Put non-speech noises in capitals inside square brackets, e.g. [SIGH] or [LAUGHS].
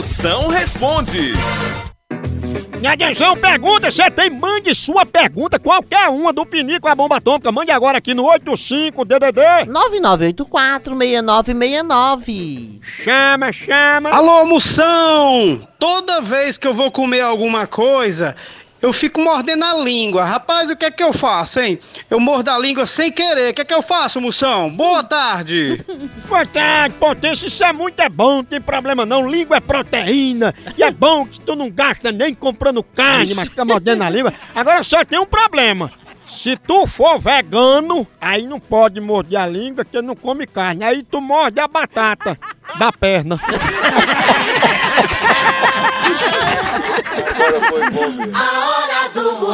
Moção responde. E atenção, pergunta, você tem, mande sua pergunta, qualquer uma do Pinico a Bomba Atômica, mande agora aqui no 85DDD. 9984-6969. Chama, chama. Alô, moção! Toda vez que eu vou comer alguma coisa, eu fico mordendo a língua. Rapaz, o que é que eu faço, hein? Eu mordo a língua sem querer. O que é que eu faço, moção? Boa [LAUGHS] tarde! Boa tarde, potência, isso é muito é bom, não tem problema não, língua é proteína, e é bom que tu não gasta nem comprando carne, mas fica mordendo a língua. Agora só tem um problema, se tu for vegano, aí não pode morder a língua, porque não come carne, aí tu morde a batata da perna. [LAUGHS] A hora do.